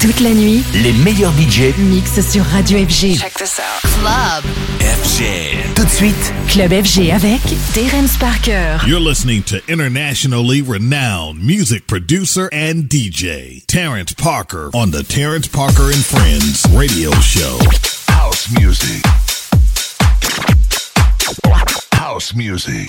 Toute la nuit, les meilleurs budgets mixent sur Radio FG. Check this out. Club FG. Tout de suite, Club FG avec Terence Parker. You're listening to internationally renowned music producer and DJ Terrence Parker on the Terrence Parker and Friends radio show. House music. House music.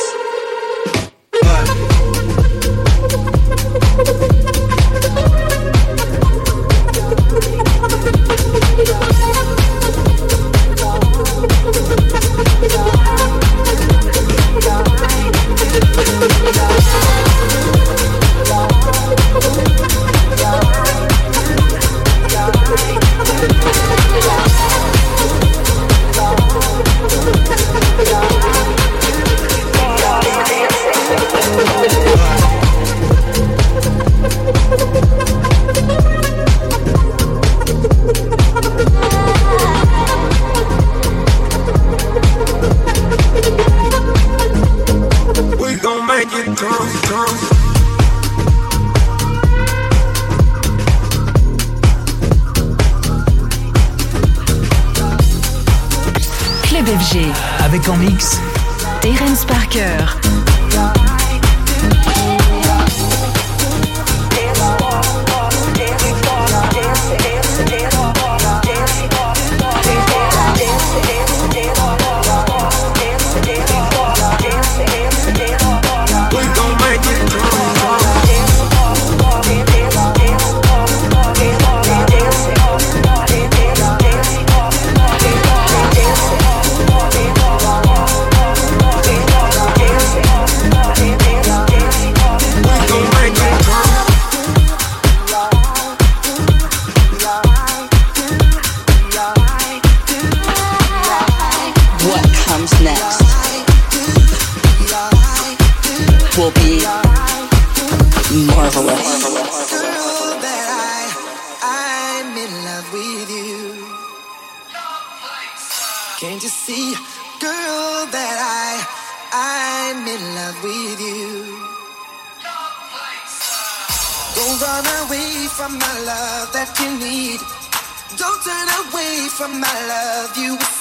Truc en mix. Terence Parker. I love, you.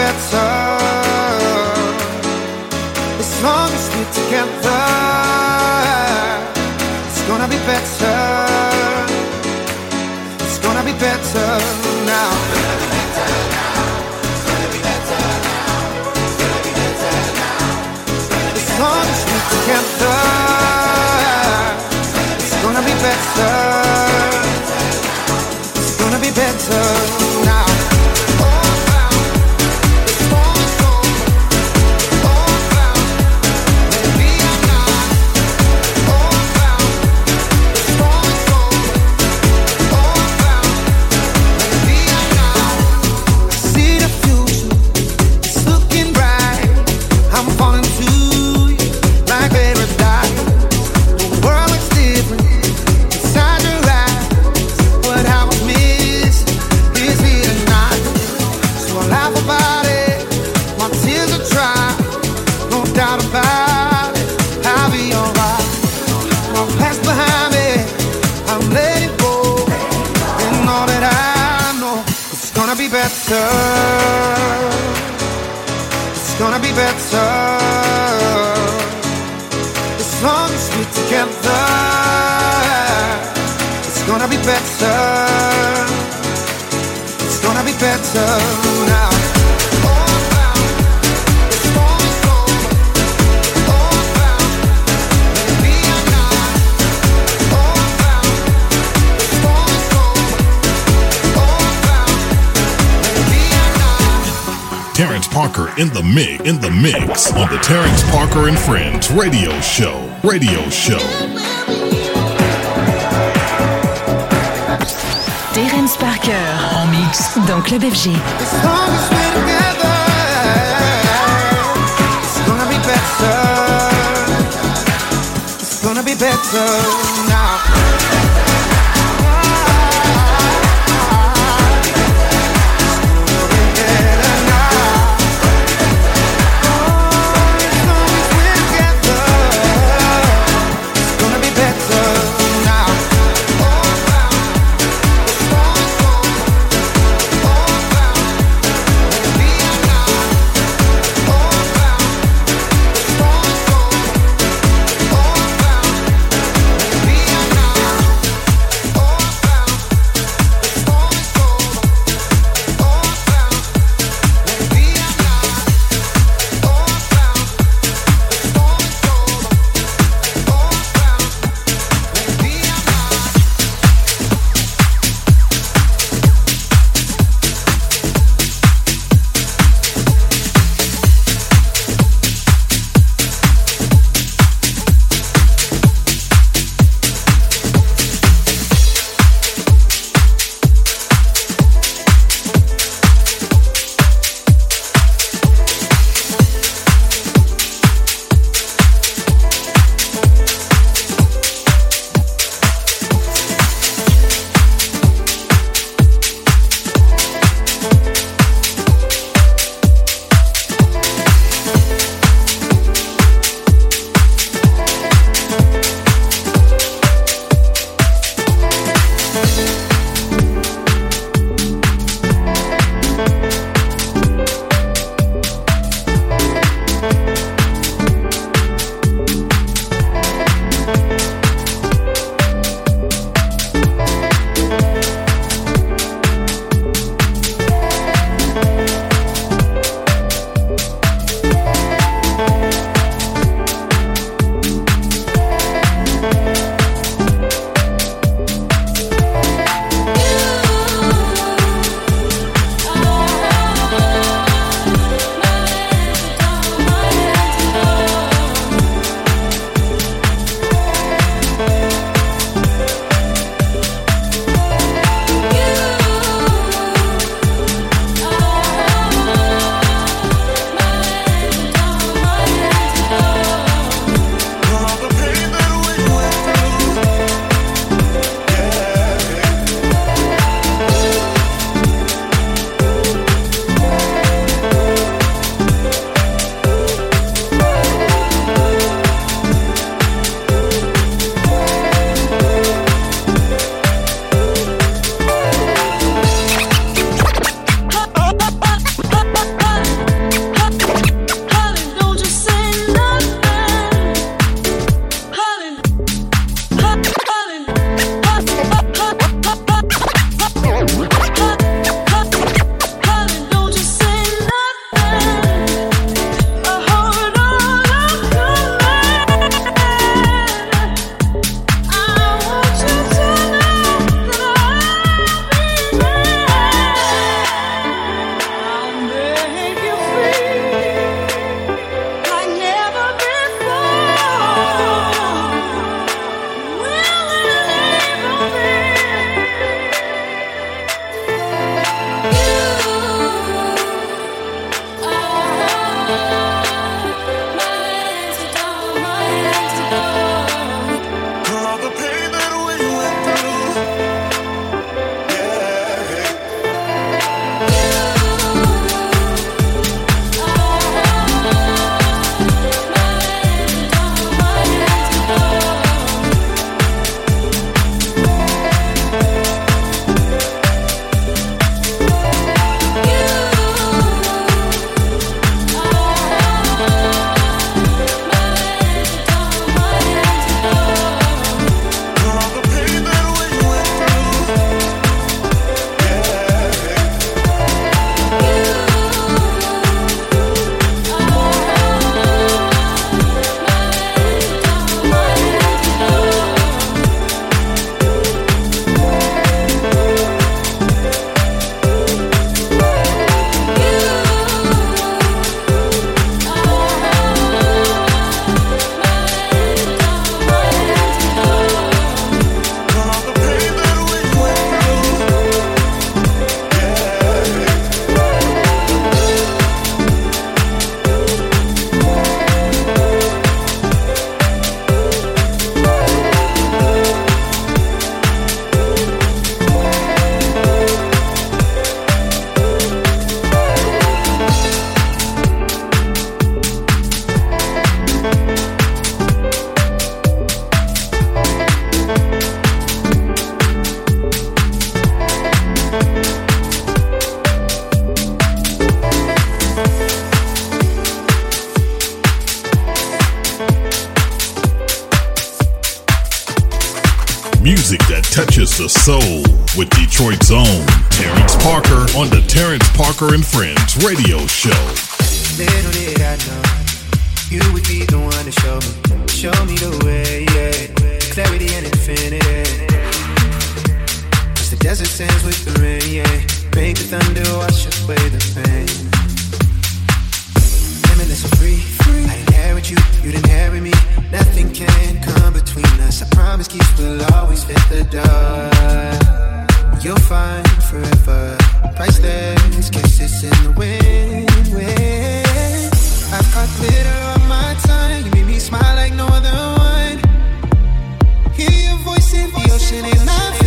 better. As long as we're together It's gonna be better. It's gonna be better now. As long as we're together It's gonna be better. It's gonna be better. mix, in the mix on the Terrence Parker and Friends radio show. Radio show. Terrence Parker en mix dans Club FG. Better now. Music that touches the soul with Detroit's own Terrence Parker on the Terrence Parker and Friends radio show. Little did I know you would be the one to show me, show me the way, yeah. Clarity and infinity. As the desert sands with the rain, yeah. Make the thunder wash away the pain. Limitless and free, free. I inherit you, you'd inherit me. Nothing can come between us. I promise keys will always fit the door. You'll find forever. Priceless kisses in the wind. I've got glitter on my tongue. You made me smile like no other one. Hear your voice in the ocean is not.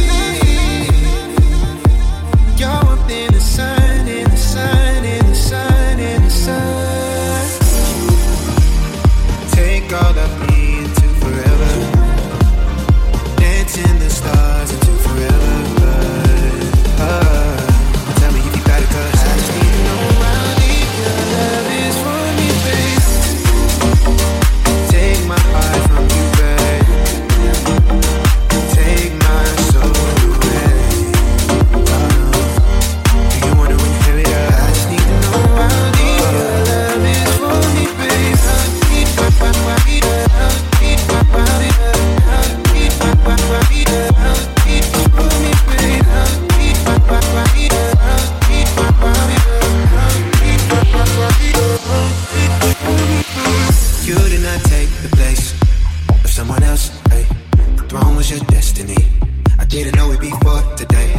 Didn't know it before today.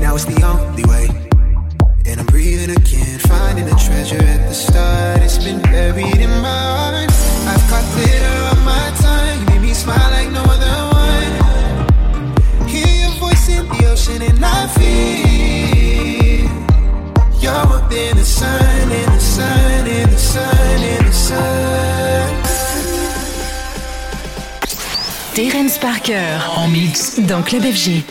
Now it's the only way. Terence Parker en mix dans Club FG.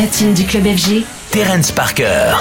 Platine du club FG, Terence Parker.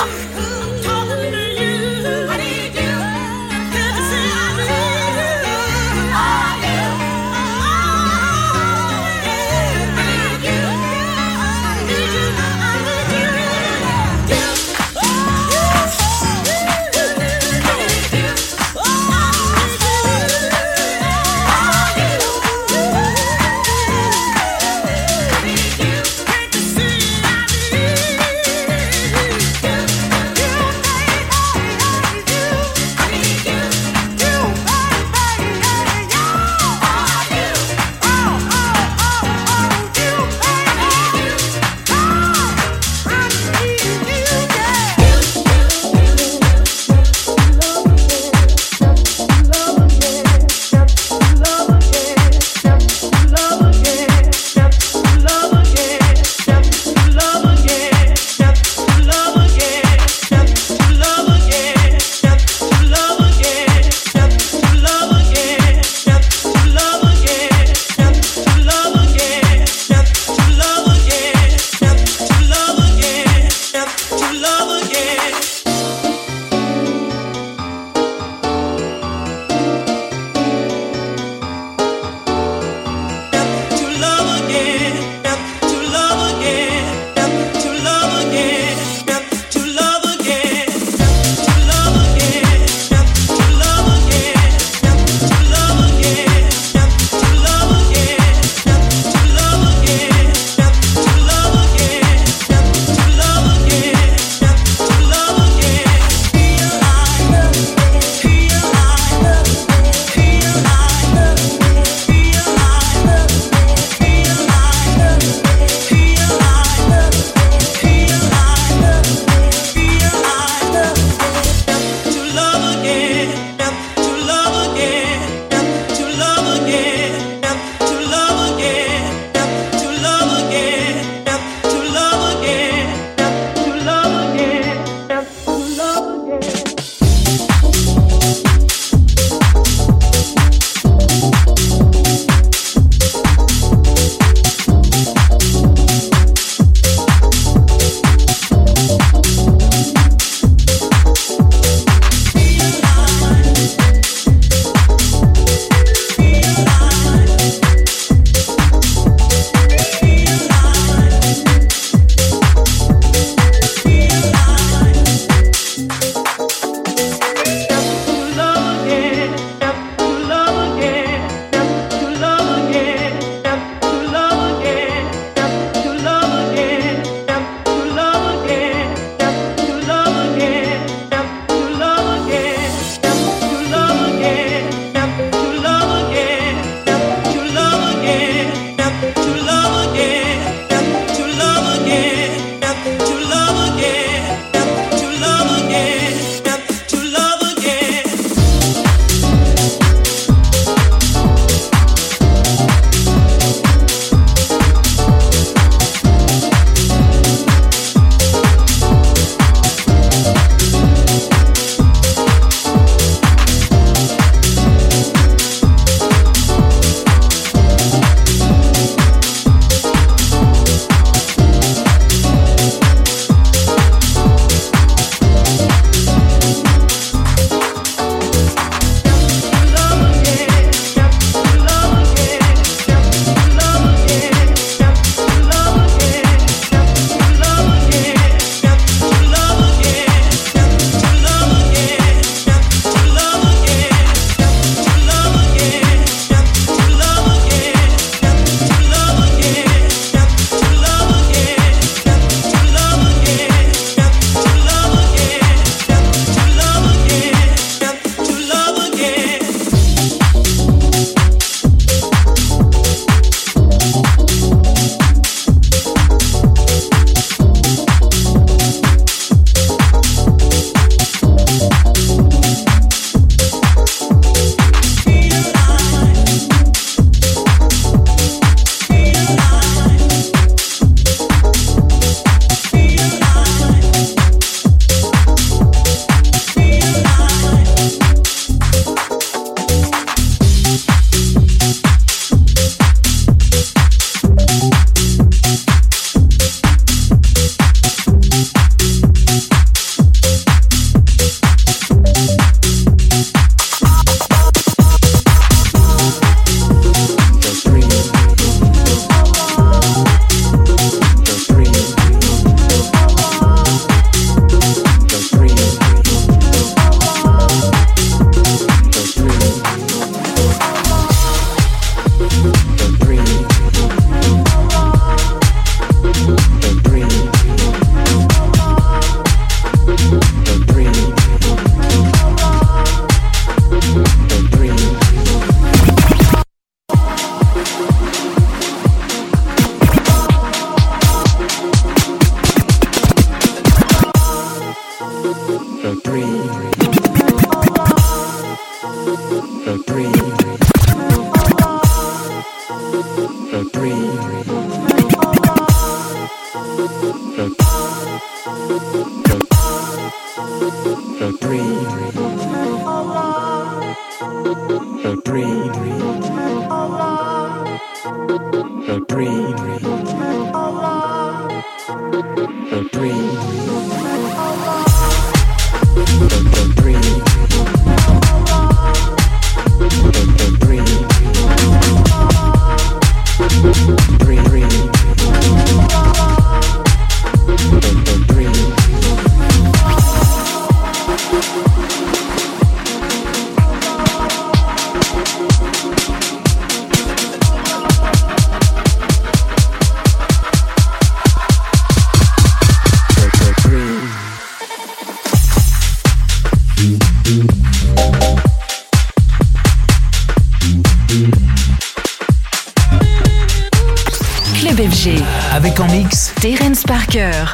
Avec en mix Terence Parker.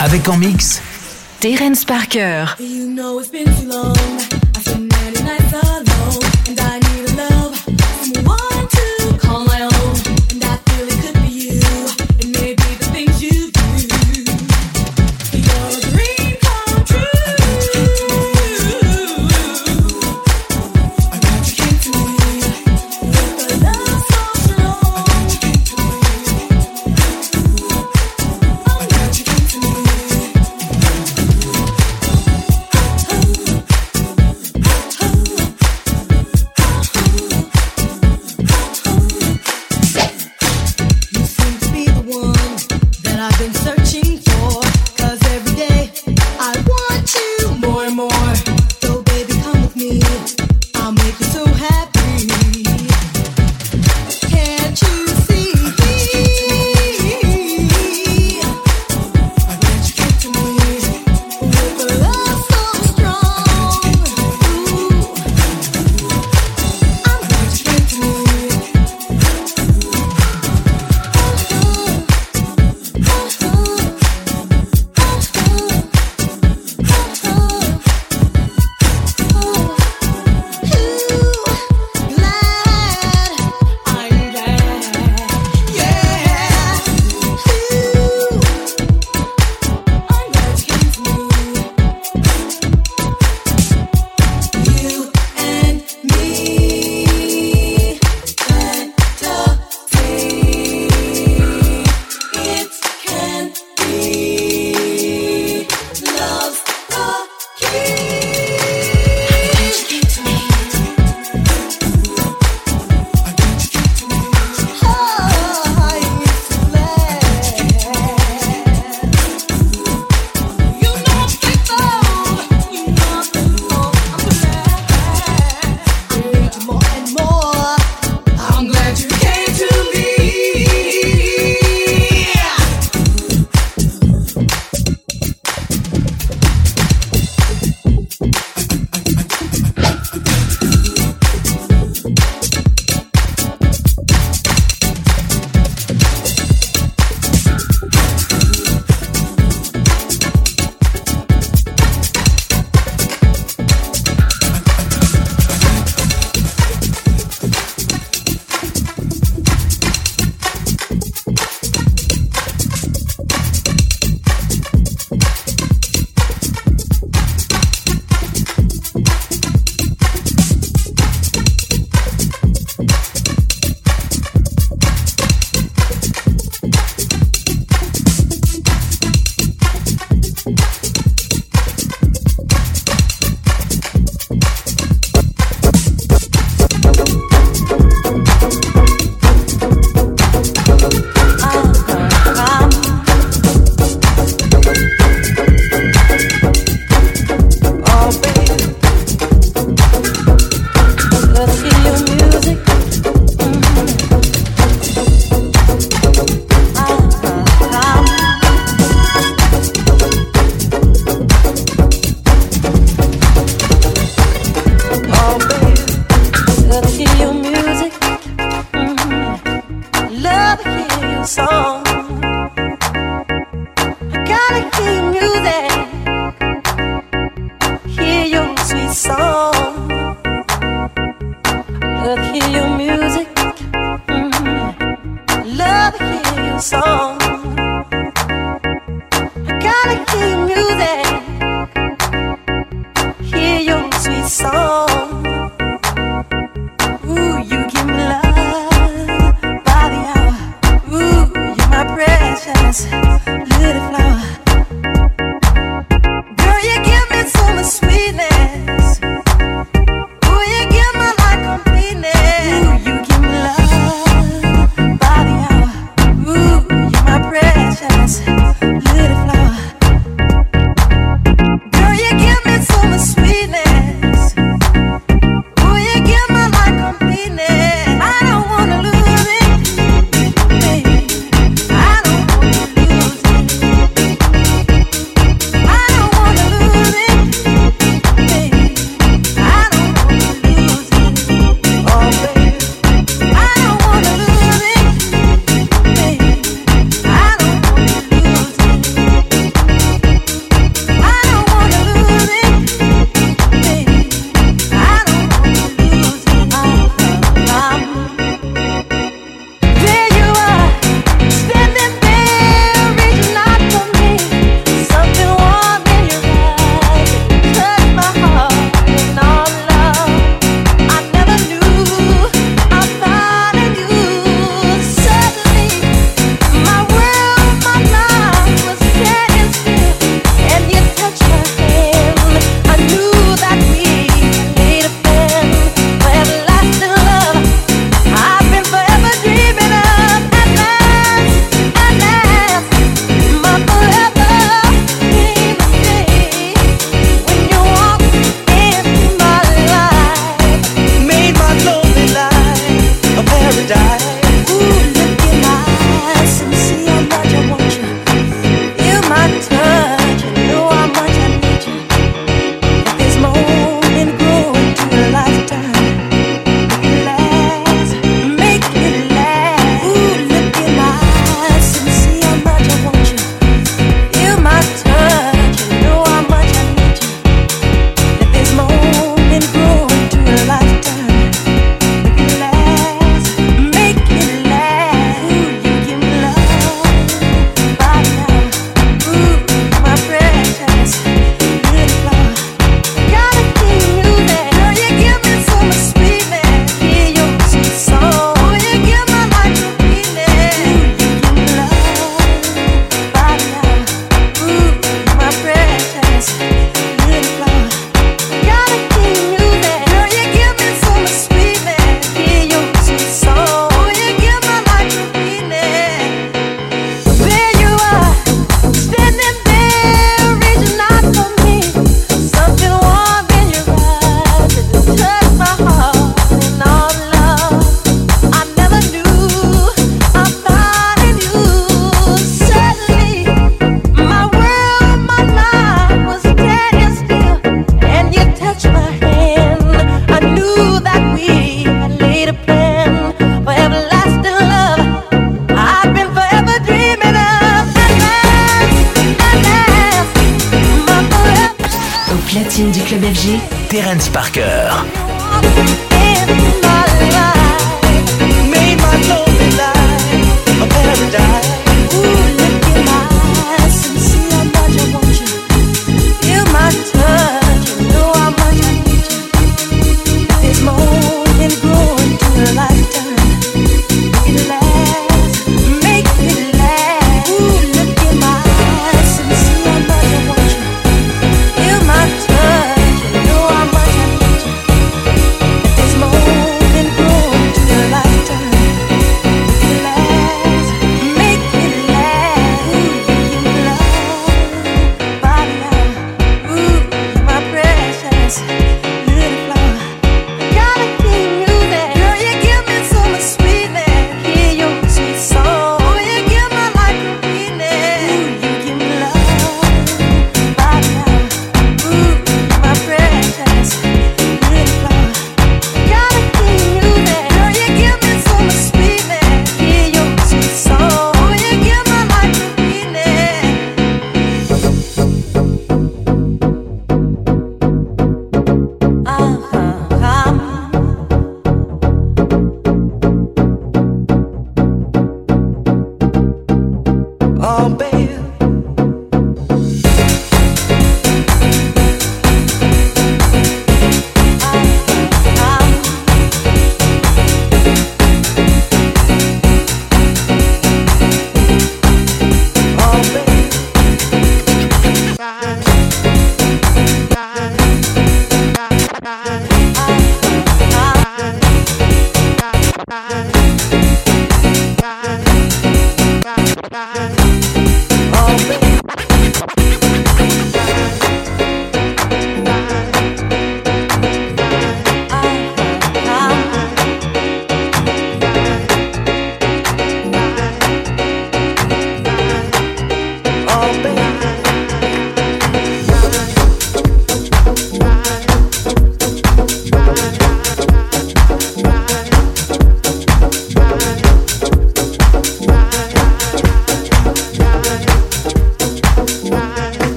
Avec en mix Terence Parker. You know it's been too long. 爱情。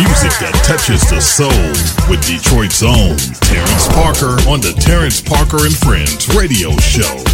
Music that touches the soul with Detroit's own Terrence Parker on the Terrence Parker and Friends radio show.